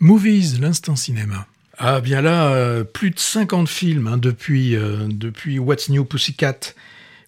Movies, l'instant cinéma. Ah bien là, euh, plus de 50 films hein, depuis, euh, depuis What's New Pussycat.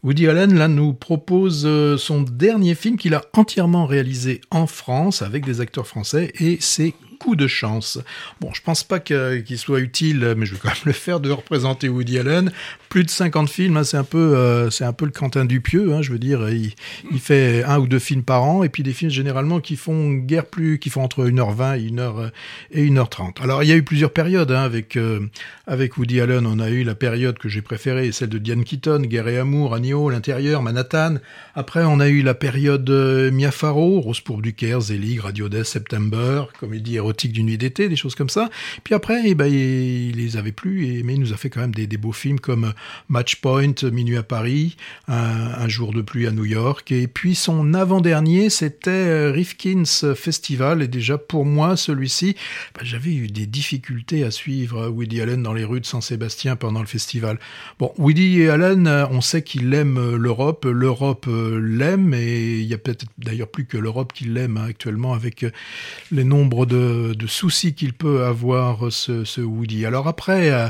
Woody Allen là nous propose euh, son dernier film qu'il a entièrement réalisé en France avec des acteurs français et c'est coup de chance. Bon, je pense pas qu'il soit utile, mais je vais quand même le faire de représenter Woody Allen. Plus de 50 films, hein, c'est un peu, euh, c'est un peu le Quentin Dupieux. Hein, je veux dire, il, fait un ou deux films par an, et puis des films généralement qui font guère plus, qui font entre 1h20 et 1h et 1h30. Alors il y a eu plusieurs périodes hein, avec euh, avec Woody Allen. On a eu la période que j'ai préférée, celle de Diane Keaton, Guerre et amour, Anio, l'intérieur, Manhattan. Après, on a eu la période euh, Mia Farrow, Rose pour du Caire, Zelig, Radio Death, September, comédie érotique d'une nuit d'été, des choses comme ça. Puis après, eh ben, il les avait plus, mais il nous a fait quand même des, beaux films comme Match Point, Minuit à Paris, un, jour de pluie à New York. Et puis son avant-dernier, c'était euh, Rifkin's Festival. Et déjà pour moi, celui-ci, ben, j'avais eu des difficultés à suivre Woody Allen dans les rues de Saint-Sébastien pendant le festival. Bon, Woody Allen, on sait qu'il aime l'Europe, l'Europe euh, l'aime, et il y a peut-être d'ailleurs plus que l'Europe qui l'aime hein, actuellement avec les nombres de, de soucis qu'il peut avoir, ce, Woody. Alors après euh,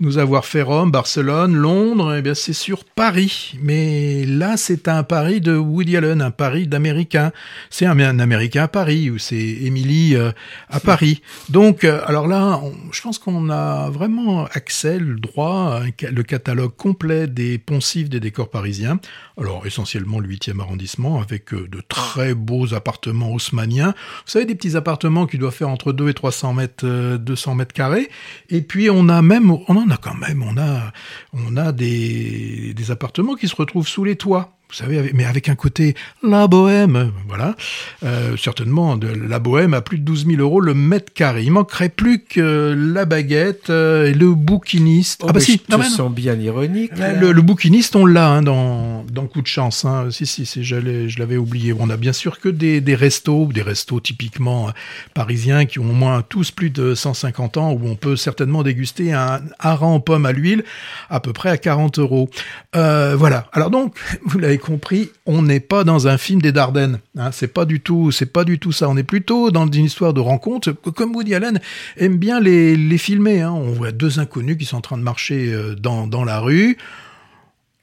nous avoir fait Rome, Barcelone, Londres, eh bien c'est sur Paris. Mais là, c'est un Paris de Woody Allen, un Paris d'Américain. C'est un, Américain à Paris, ou c'est Émilie euh, à Paris. Donc, euh, alors là, je pense qu'on a vraiment accès, le droit, le catalogue complet des poncifs des décors parisiens. Alors, essentiellement le 8e arrondissement, avec de très beaux appartements haussmanniens. Vous savez, des petits appartements qui doivent faire entre 2 et 300 mètres, 200 mètres carrés. Et puis, on a même, on en a quand même, on a, on a des, des appartements qui se retrouvent sous les toits vous savez, mais avec un côté la bohème, voilà. Euh, certainement, de, la bohème à plus de 12 000 euros le mètre carré. Il manquerait plus que la baguette euh, et le bouquiniste. Oh, ah bah si, je te sens bien ironique. Le, le, bouquiniste, on l'a hein, dans, dans Coup de chance. Hein. Si, si, si je l'avais oublié. On a bien sûr que des, des restos, des restos typiquement euh, parisiens qui ont au moins tous plus de 150 ans, où on peut certainement déguster un hareng aux pommes à l'huile à peu près à 40 euros. Euh, voilà. Alors donc, vous l'avez compris, on n'est pas dans un film des Dardennes. Hein, c'est pas du tout, c'est pas du tout ça. On est plutôt dans une histoire de rencontre. Comme Woody Allen aime bien les, les filmer. Hein. On voit deux inconnus qui sont en train de marcher euh, dans, dans la rue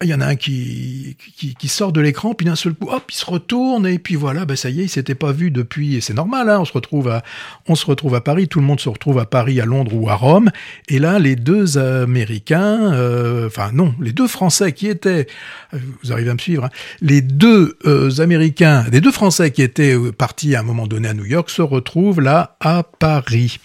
il y en a un qui, qui, sort de l'écran, puis d'un seul coup, hop, il se retourne, et puis voilà, ben ça y est, il s'était pas vu depuis, et c'est normal, hein, on se retrouve à, on se retrouve à Paris, tout le monde se retrouve à Paris, à Londres ou à Rome, et là, les deux Américains, euh, enfin non, les deux Français qui étaient, vous arrivez à me suivre, hein, les deux euh, Américains, les deux Français qui étaient euh, partis à un moment donné à New York se retrouvent là à Paris.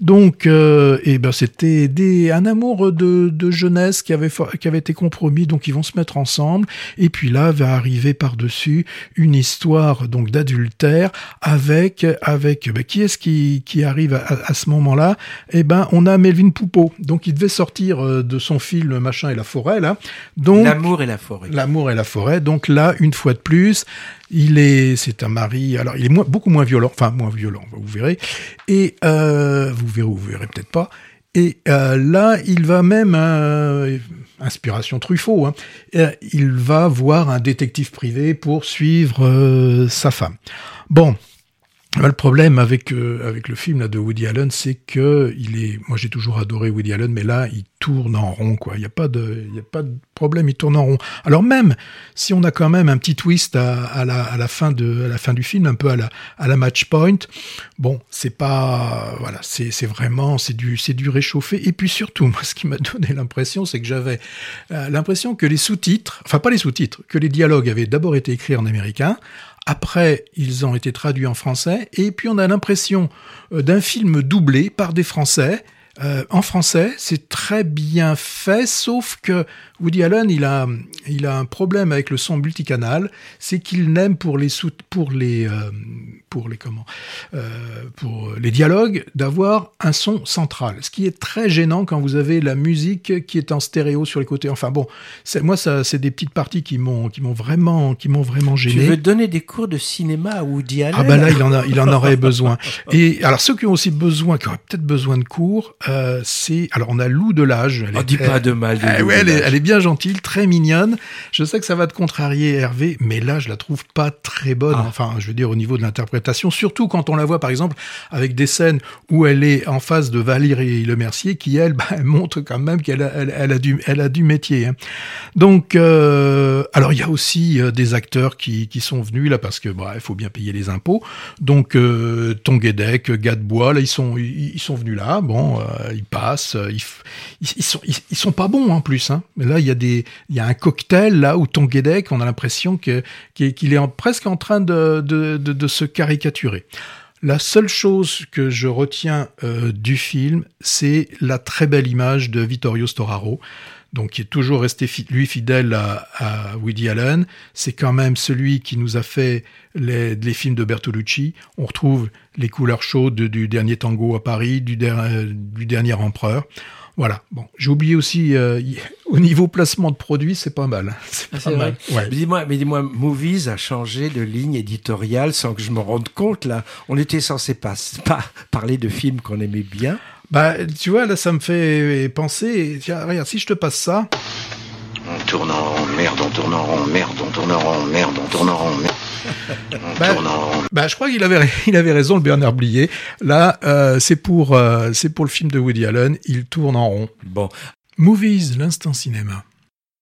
Donc, et ben c'était un amour de, de jeunesse qui avait, qui avait été compromis, donc ils vont se mettre ensemble. Et puis là va arriver par-dessus une histoire donc d'adultère avec avec ben, qui est-ce qui, qui arrive à, à ce moment-là? Eh ben on a Melvin Poupeau. Donc il devait sortir de son film Machin et la forêt là. Donc l'amour et la forêt. L'amour et la forêt. Donc là une fois de plus, il est, c'est un mari. Alors, il est moins, beaucoup moins violent, enfin moins violent, vous verrez. Et euh, vous verrez, vous verrez peut-être pas. Et euh, là, il va même, euh, inspiration Truffaut, hein, il va voir un détective privé pour suivre euh, sa femme. Bon, le problème avec euh, avec le film là de Woody Allen, c'est que il est, moi j'ai toujours adoré Woody Allen, mais là il tourne en rond quoi. Il y a pas de, y a pas de problème, il tourne en rond. Alors même si on a quand même un petit twist à, la, à la fin de à la fin du film, un peu à la à la match point. Bon, c'est pas voilà, c'est vraiment c'est du du réchauffé. Et puis surtout, moi ce qui m'a donné l'impression, c'est que j'avais euh, l'impression que les sous-titres, enfin pas les sous-titres, que les dialogues avaient d'abord été écrits en américain. Après, ils ont été traduits en français, et puis on a l'impression d'un film doublé par des Français. Euh, en français, c'est très bien fait, sauf que Woody Allen, il a, il a un problème avec le son multicanal, c'est qu'il n'aime pour les sous, pour les, euh, pour les comment, euh, pour les dialogues d'avoir un son central, ce qui est très gênant quand vous avez la musique qui est en stéréo sur les côtés. Enfin bon, c'est moi ça, c'est des petites parties qui m'ont, qui m'ont vraiment, qui m'ont vraiment gêné. Tu veux donner des cours de cinéma à Woody Allen Ah ben là, il en a, il en aurait besoin. Et alors ceux qui ont aussi besoin, qui auraient peut-être besoin de cours, euh, c'est alors on a Lou de l'âge. Oh, dis pas de mal. De ouais, elle, est, elle est bien bien gentille, très mignonne. Je sais que ça va te contrarier, Hervé, mais là, je la trouve pas très bonne. Ah. Enfin, je veux dire, au niveau de l'interprétation, surtout quand on la voit, par exemple, avec des scènes où elle est en face de Valérie Lemercier, qui, elle, bah, montre quand même qu'elle a, elle, a, du, elle a du métier. Hein. Donc, euh, alors, il y a aussi euh, des acteurs qui, qui sont venus là, parce que, bah, il faut bien payer les impôts. Donc, euh, Tonguédec, Gadebois, là, ils sont, ils, sont venus là. Bon, euh, ils passent. Ils, ils, sont, ils, sont pas bons en plus. Hein. Mais il y a des, il y a un cocktail là où Tonguédec, on a l'impression que qu'il est, presque en train de, de, se caricaturer. La seule chose que je retiens euh, du film, c'est la très belle image de Vittorio Storaro donc qui est toujours resté lui fidèle à, Woody Allen. C'est quand même celui qui nous a fait les, films de Bertolucci. On retrouve les couleurs chaudes du dernier tango à Paris, du, du dernier empereur. Voilà. Bon, j'ai oublié aussi euh, au niveau placement de produits, c'est pas mal. C'est ah, pas mal. Ouais. Mais dis-moi, mais dis-moi, Movies a changé de ligne éditoriale sans que je me rende compte. Là, on était censé pas, pas parler de films qu'on aimait bien. Bah, tu vois, là, ça me fait penser. Tiens, regarde, si je te passe ça. On tourne en rond, merde, on tourne en rond, merde, on tourne en rond, merde, on tourne en rond, merde. Bah, je crois qu'il avait, il avait raison, le Bernard Blier. Là, euh, c'est pour, euh, c'est pour le film de Woody Allen. Il tourne en rond. Bon. Movies, l'instant cinéma.